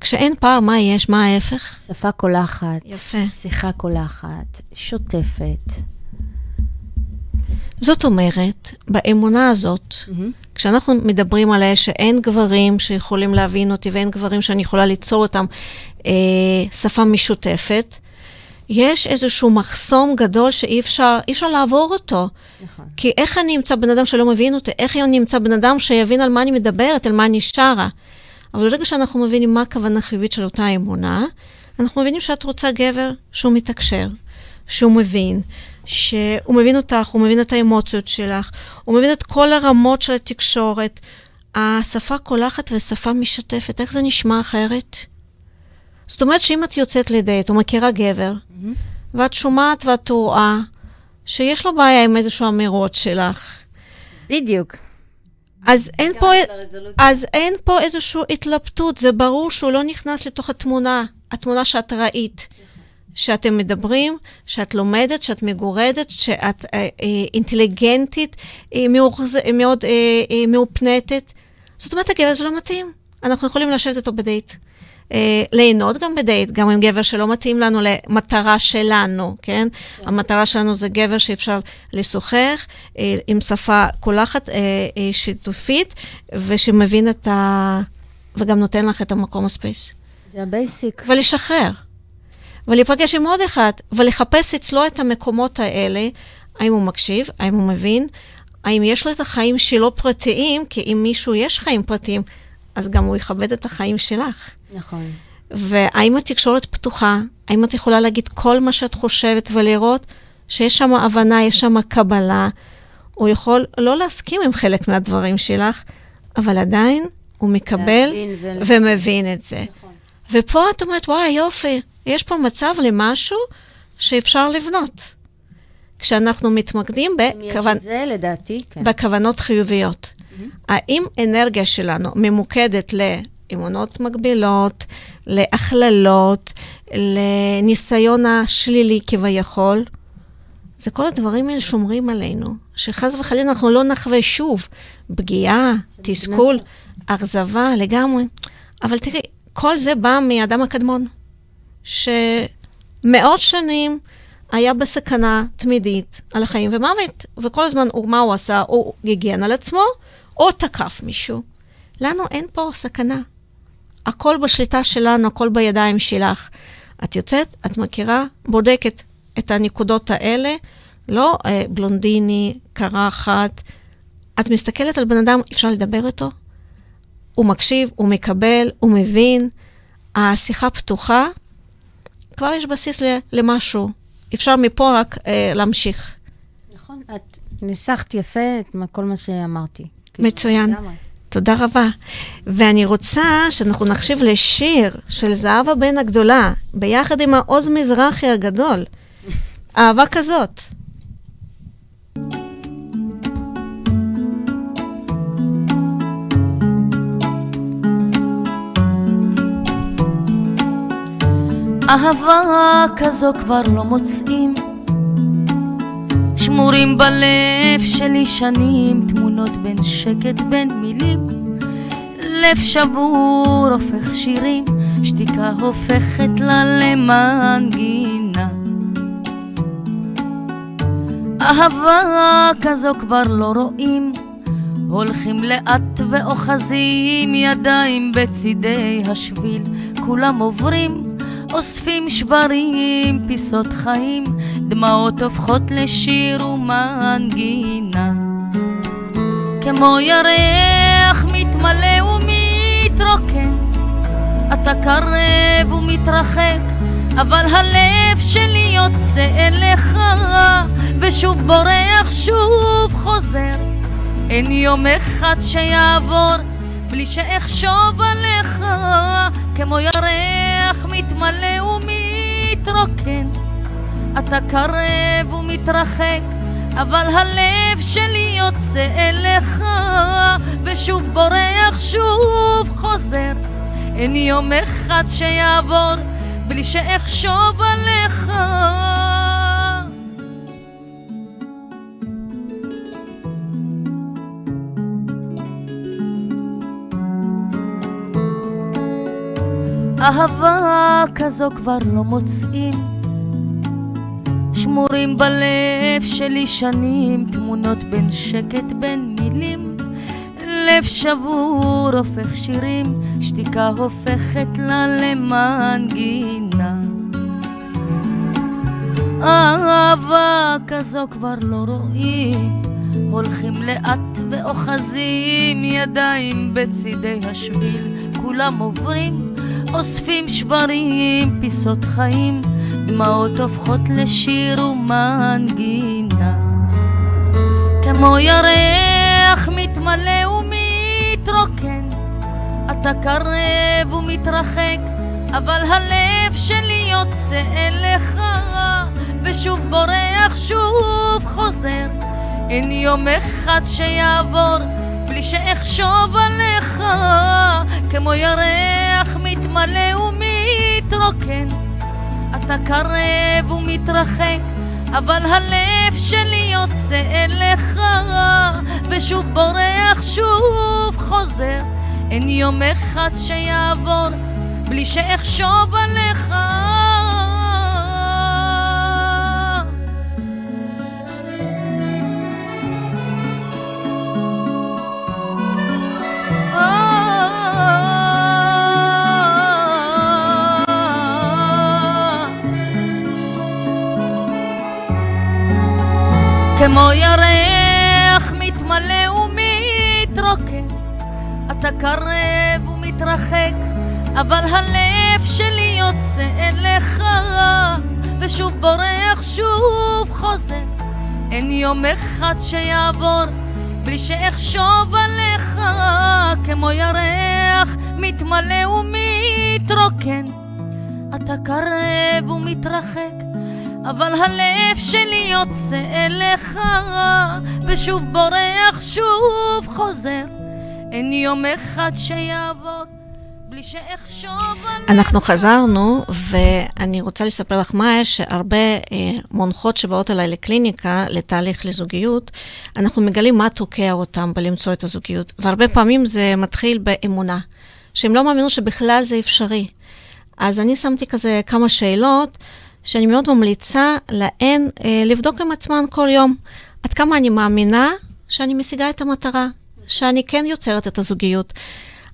כשאין פער, מה יש? מה ההפך? שפה קולחת. יפה. שיחה קולחת, שוטפת. זאת אומרת, באמונה הזאת, כשאנחנו מדברים עליה שאין גברים שיכולים להבין אותי ואין גברים שאני יכולה ליצור אותם אה, שפה משותפת, יש איזשהו מחסום גדול שאי אפשר, אי אפשר לעבור אותו. נכון. כי איך אני אמצא בן אדם שלא מבין אותי? איך אני אמצא בן אדם שיבין על מה אני מדברת, על מה אני שרה? אבל ברגע שאנחנו מבינים מה הכוונה החיובית של אותה אמונה, אנחנו מבינים שאת רוצה גבר שהוא מתקשר, שהוא מבין, שהוא מבין אותך, הוא מבין את האמוציות שלך, הוא מבין את כל הרמות של התקשורת. השפה קולחת ושפה משתפת, איך זה נשמע אחרת? זאת אומרת שאם את יוצאת לדייט או מכירה גבר, ואת שומעת ואת רואה שיש לו בעיה עם איזשהו אמירות שלך, בדיוק. אז אין, פה, אז אין פה איזושהי התלבטות, זה ברור שהוא לא נכנס לתוך התמונה, התמונה שאת ראית. שאתם מדברים, שאת לומדת, שאת מגורדת, שאת אה, אה, אינטליגנטית, אה, מאוחז, אה, מאוד אה, אה, מאופנטת. זאת אומרת, הגבר זה לא מתאים. אנחנו יכולים לשבת איתו בדייט. אה, ליהנות גם בדייט, גם עם גבר שלא מתאים לנו למטרה שלנו, כן? המטרה שלנו זה גבר שאפשר לשוחח אה, עם שפה קולחת, אה, אה, שיתופית, ושמבין את ה... וגם נותן לך את המקום ה space. זה ה basic. ולשחרר. ולהיפגש עם עוד אחד, ולחפש אצלו את המקומות האלה, האם הוא מקשיב, האם הוא מבין, האם יש לו את החיים שלו פרטיים, כי אם מישהו יש חיים פרטיים, אז גם הוא יכבד את החיים שלך. נכון. והאם התקשורת פתוחה? האם את יכולה להגיד כל מה שאת חושבת ולראות שיש שם הבנה, יש שם קבלה? הוא יכול לא להסכים עם חלק מהדברים שלך, אבל עדיין הוא מקבל ומבין את זה. ופה את אומרת, וואי, יופי, יש פה מצב למשהו שאפשר לבנות. כשאנחנו מתמקדים בכוונ... זה, לדעתי, כן. בכוונות חיוביות. האם אנרגיה שלנו ממוקדת לאמונות מגבילות, להכללות, לניסיון השלילי כביכול? זה כל הדברים האלה שומרים עלינו, שחס וחלילה אנחנו לא נחווה שוב פגיעה, תסכול, אכזבה לגמרי. אבל תראי, כל זה בא מאדם הקדמון, שמאות שנים היה בסכנה תמידית על החיים ומוות, וכל הזמן, הוא, מה הוא עשה? הוא הגן על עצמו, או תקף מישהו. לנו אין פה סכנה. הכל בשליטה שלנו, הכל בידיים שלך. את יוצאת, את מכירה, בודקת את הנקודות האלה, לא אה, בלונדיני, קרחת. את מסתכלת על בן אדם, אפשר לדבר איתו? הוא מקשיב, הוא מקבל, הוא מבין, השיחה פתוחה, כבר יש בסיס למשהו. אפשר מפה רק אה, להמשיך. נכון, את ניסחת יפה את כל מה שאמרתי. כאילו, מצוין. תודה רבה. ואני רוצה שאנחנו נקשיב לשיר של זהבה בן הגדולה, ביחד עם העוז מזרחי הגדול. אהבה כזאת. אהבה כזו כבר לא מוצאים. שמורים בלב שלי שנים תמונות בין שקט בין מילים. לב שבור הופך שירים שתיקה הופכת לה למנגינה. אהבה כזו כבר לא רואים. הולכים לאט ואוחזים ידיים בצידי השביל כולם עוברים אוספים שברים, פיסות חיים, דמעות הופכות לשיר ומנגינה. כמו ירח מתמלא ומתרוקן, אתה קרב ומתרחק, אבל הלב שלי יוצא אליך, ושוב בורח, שוב חוזר. אין יום אחד שיעבור בלי שאחשוב עליך, כמו ירח מתמלא ומתרוקן. אתה קרב ומתרחק, אבל הלב שלי יוצא אליך, ושוב בורח, שוב חוזר. אין יום אחד שיעבור בלי שאחשוב עליך. אהבה כזו כבר לא מוצאים. שמורים בלב שלי שנים, תמונות בין שקט בין מילים. לב שבור הופך שירים, שתיקה הופכת לה למנגינה. אהבה כזו כבר לא רואים, הולכים לאט ואוחזים ידיים בצידי השביל, כולם עוברים, אוספים שברים, פיסות חיים, דמעות הופכות לשיר ומנגינה. כמו ירח מתמלא ומתרוקן, אתה קרב ומתרחק, אבל הלב שלי יוצא אליך, ושוב בורח, שוב חוזר. אין יום אחד שיעבור בלי שאחשוב עליך, כמו ירח מתמלא ומתרוקן. אתה קרב ומתרחק, אבל הלב שלי יוצא אליך, ושוב בורח, שוב חוזר. אין יום אחד שיעבור בלי שאחשוב עליך. כמו ירח מתמלא ומתרוקן, אתה קרב ומתרחק, אבל הלב שלי יוצא אליך, ושוב בורח, שוב חוזר. אין יום אחד שיעבור בלי שאחשוב עליך, כמו ירח מתמלא ומתרוקן. אתה קרב ומתרחק, אבל הלב שלי יוצא אליך, ושוב בורח, שוב חוזר. אין יום אחד שיעבור בלי שאחשוב עליך. אנחנו חזרנו, ואני רוצה לספר לך מה שהרבה אה, מונחות שבאות אליי לקליניקה, לתהליך לזוגיות, אנחנו מגלים מה תוקע אותם בלמצוא את הזוגיות. והרבה פעמים זה מתחיל באמונה, שהם לא מאמינו שבכלל זה אפשרי. אז אני שמתי כזה כמה שאלות. שאני מאוד ממליצה להן אה, לבדוק עם עצמן כל יום. עד כמה אני מאמינה שאני משיגה את המטרה, שאני כן יוצרת את הזוגיות.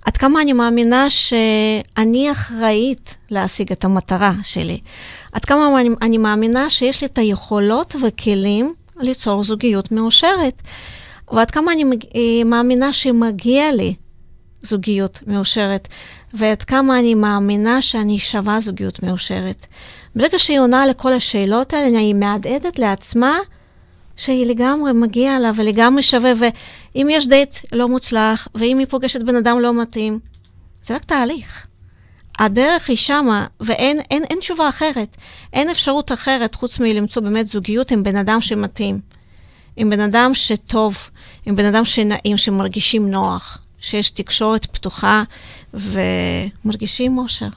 עד כמה אני מאמינה שאני אחראית להשיג את המטרה שלי. עד כמה אני, אני מאמינה שיש לי את היכולות וכלים ליצור זוגיות מאושרת. ועד כמה אני אה, מאמינה שמגיע לי זוגיות מאושרת. ועד כמה אני מאמינה שאני שווה זוגיות מאושרת. ברגע שהיא עונה לכל השאלות האלה, היא מהדהדת לעצמה שהיא לגמרי מגיעה לה ולגמרי שווה, ואם יש דייט לא מוצלח, ואם היא פוגשת בן אדם לא מתאים, זה רק תהליך. הדרך היא שמה, ואין אין, אין תשובה אחרת. אין אפשרות אחרת חוץ מלמצוא באמת זוגיות עם בן אדם שמתאים. עם בן אדם שטוב, עם בן אדם שנעים, שמרגישים נוח, שיש תקשורת פתוחה ומרגישים אושר.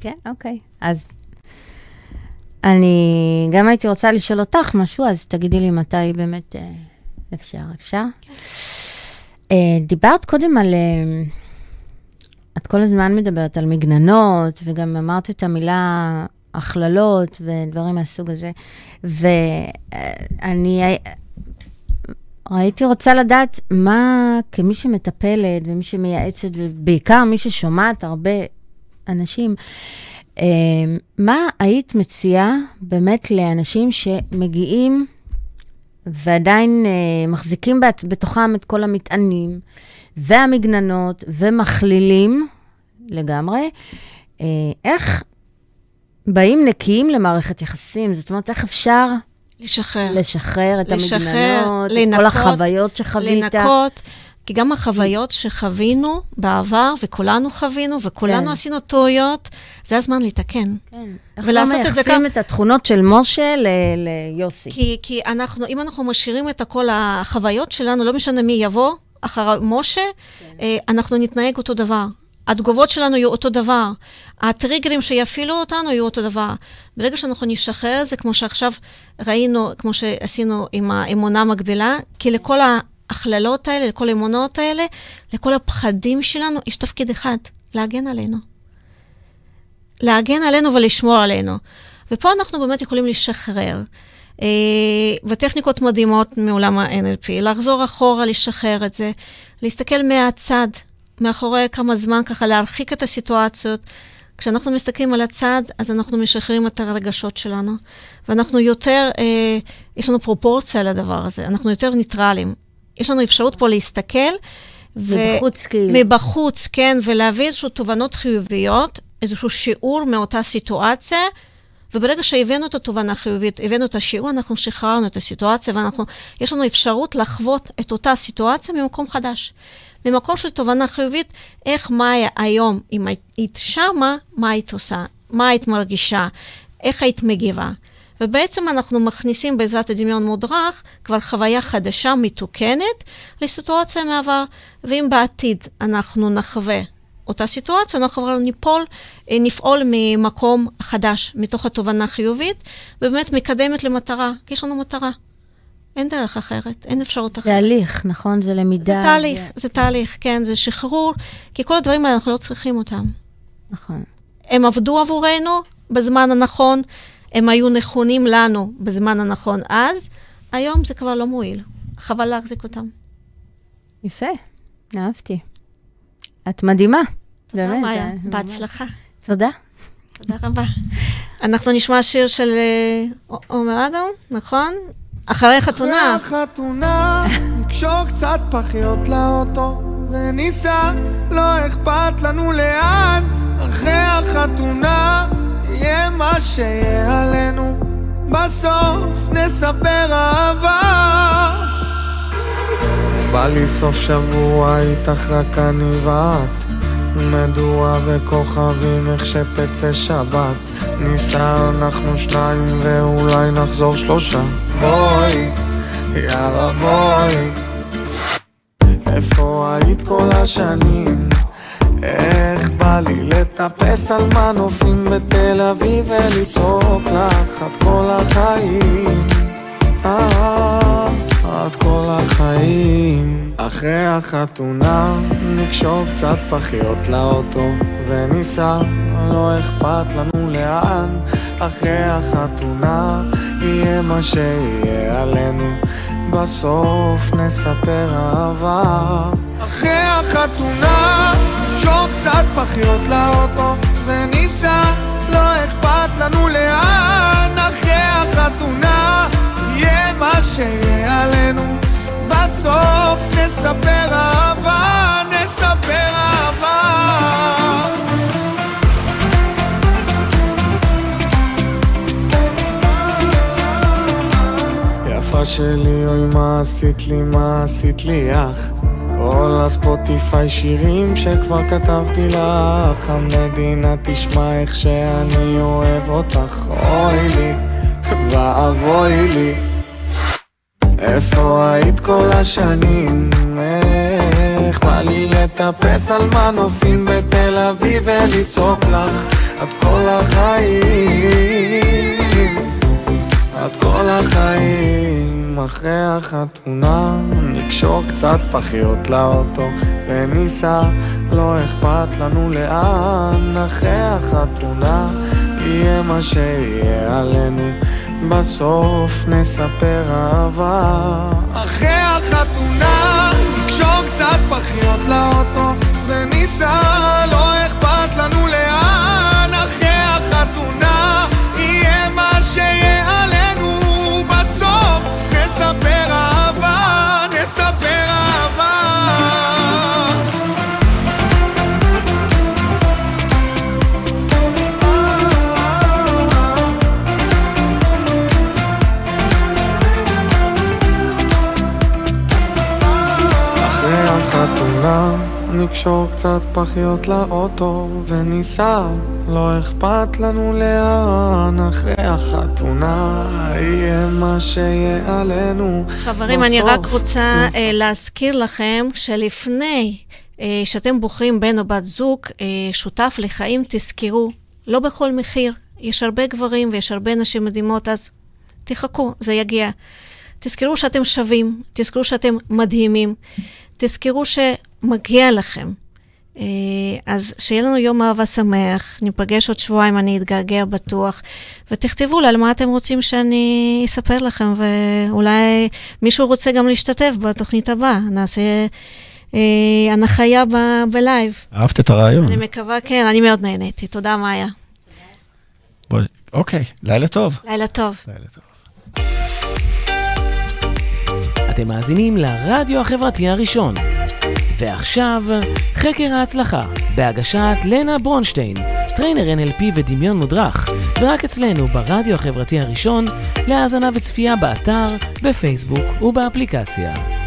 כן, אוקיי. אז אני גם הייתי רוצה לשאול אותך משהו, אז תגידי לי מתי באמת אה, אפשר. אפשר? כן. אה, דיברת קודם על... אה, את כל הזמן מדברת על מגננות, וגם אמרת את המילה הכללות ודברים מהסוג הזה. ואני הייתי רוצה לדעת מה, כמי שמטפלת ומי שמייעצת, ובעיקר מי ששומעת הרבה אנשים, אה, מה היית מציעה באמת לאנשים שמגיעים ועדיין אה, מחזיקים בתוכם את כל המטענים והמגננות ומכלילים לגמרי, אה, איך באים נקיים למערכת יחסים? זאת אומרת, איך אפשר... לשחרר. לשחרר את לשחרר, המגננות, לנקות, את כל החוויות שחווית. לנקות, כי גם החוויות שחווינו בעבר, וכולנו חווינו, וכולנו כן. עשינו טעויות, זה הזמן לתקן. כן. ולעשות לא את זה מייחסים גם- את התכונות של משה ל- ליוסי? כי, כי אנחנו, אם אנחנו משאירים את כל החוויות שלנו, לא משנה מי יבוא אחר משה, אה, אנחנו נתנהג אותו דבר. התגובות שלנו יהיו אותו דבר. הטריגרים שיפעילו אותנו יהיו אותו דבר. ברגע שאנחנו נשחרר את זה, כמו שעכשיו ראינו, כמו שעשינו עם האמונה המקבילה, כי לכל ההכללות האלה, לכל האמונות האלה, לכל הפחדים שלנו, יש תפקיד אחד, להגן עלינו. להגן עלינו ולשמור עלינו. ופה אנחנו באמת יכולים לשחרר. אה, וטכניקות מדהימות מעולם ה-NLP, לחזור אחורה, לשחרר את זה, להסתכל מהצד, מאחורי כמה זמן, ככה להרחיק את הסיטואציות. כשאנחנו מסתכלים על הצד, אז אנחנו משחררים את הרגשות שלנו, ואנחנו יותר, אה, יש לנו פרופורציה לדבר הזה, אנחנו יותר ניטרלים. יש לנו אפשרות פה להסתכל. מבחוץ, כאילו. מבחוץ, כן, ולהביא איזשהו תובנות חיוביות, איזשהו שיעור מאותה סיטואציה, וברגע שהבאנו את התובנה החיובית, הבאנו את השיעור, אנחנו שחררנו את הסיטואציה, ואנחנו, יש לנו אפשרות לחוות את אותה סיטואציה ממקום חדש. ממקום של תובנה חיובית, איך מאיה היום, אם היית שמה, מה היית עושה, מה היית מרגישה, איך היית מגיבה. ובעצם אנחנו מכניסים בעזרת הדמיון מודרך כבר חוויה חדשה, מתוקנת, לסיטואציה מעבר, ואם בעתיד אנחנו נחווה אותה סיטואציה, אנחנו כבר ניפול, אה, נפעול ממקום חדש, מתוך התובנה החיובית, ובאמת מקדמת למטרה, כי יש לנו מטרה. אין דרך אחרת, אין אפשרות אחרת. זה הליך, נכון? זה למידה. זה תהליך, זה... זה תהליך, כן, זה שחרור, כי כל הדברים האלה, אנחנו לא צריכים אותם. נכון. הם עבדו עבורנו בזמן הנכון, הם היו נכונים לנו בזמן הנכון אז, היום זה כבר לא מועיל. חבל להחזיק אותם. יפה, אהבתי. את מדהימה. תודה, באמת, מאיה. אה, בהצלחה. תודה. תודה רבה. אנחנו נשמע שיר של אה, עומר אדם, נכון? אחרי חתונה. אחרי החתונה, נקשור קצת פחיות לאוטו, וניסע, לא אכפת לנו לאן. אחרי החתונה, יהיה מה שיהיה עלינו, בסוף נספר אהבה. בא לי סוף שבוע איתך רק אני ואת. מדורה וכוכבים איך שתצא שבת. ניסע אנחנו שניים ואולי נחזור שלושה. בואי, יאללה בואי. איפה היית כל השנים? איך בא לי לטפס על מנופים בתל אביב ולצעוק לך עד כל החיים אה, עד כל החיים. אחרי החתונה נקשור קצת פחיות לאוטו וניסע, לא אכפת לנו לאן. אחרי החתונה יהיה מה שיהיה עלינו בסוף נספר אהבה. אחרי החתונה קצת פחיות לאוטו וניסע, לא אכפת לנו לאן אחרי החתונה. יהיה מה שיהיה עלינו. בסוף נספר אהבה, נספר אהבה. יפה שלי, אוי מה עשית לי, מה עשית לי אח כל הספוטיפיי שירים שכבר כתבתי לך המדינה תשמע איך שאני אוהב אותך. אוי לי ואבוי לי. איפה היית כל השנים? איך בא לי לטפס על מנופים בתל אביב ולצעוק לך? עד כל החיים עד כל החיים אחרי החתונה נקשור קצת פחיות לאוטו וניסע לא אכפת לנו לאן. אחרי החתונה יהיה מה שיהיה עלינו. בסוף נספר אהבה. אחרי החתונה נקשור קצת פחיות לאוטו וניסע לא אכפת נקשור קצת פחיות לאוטו וניסע, לא אכפת לנו לאן אחרי החתונה יהיה מה שיהיה עלינו חברים, אני רק רוצה נס- אה, להזכיר לכם שלפני אה, שאתם בוחרים בן או בת זוג, אה, שותף לחיים, תזכרו, לא בכל מחיר. יש הרבה גברים ויש הרבה נשים מדהימות, אז תחכו, זה יגיע. תזכרו שאתם שווים, תזכרו שאתם מדהימים, תזכרו שמגיע לכם אה, אז שיהיה לנו יום אהבה שמח, ניפגש עוד שבועיים, אני אתגעגע בטוח, ותכתבו לי על מה אתם רוצים שאני אספר לכם, ואולי מישהו רוצה גם להשתתף בתוכנית הבאה, נעשה אה, הנחיה ב- בלייב. אהבת את הרעיון. אני מקווה, כן, אני מאוד נהניתי. תודה, מאיה. בוא- אוקיי, לילה טוב. לילה טוב. אתם מאזינים לרדיו החברתי הראשון. ועכשיו, חקר ההצלחה, בהגשת לנה ברונשטיין, trainer NLP ודמיון מודרך, ורק אצלנו ברדיו החברתי הראשון, להאזנה וצפייה באתר, בפייסבוק ובאפליקציה.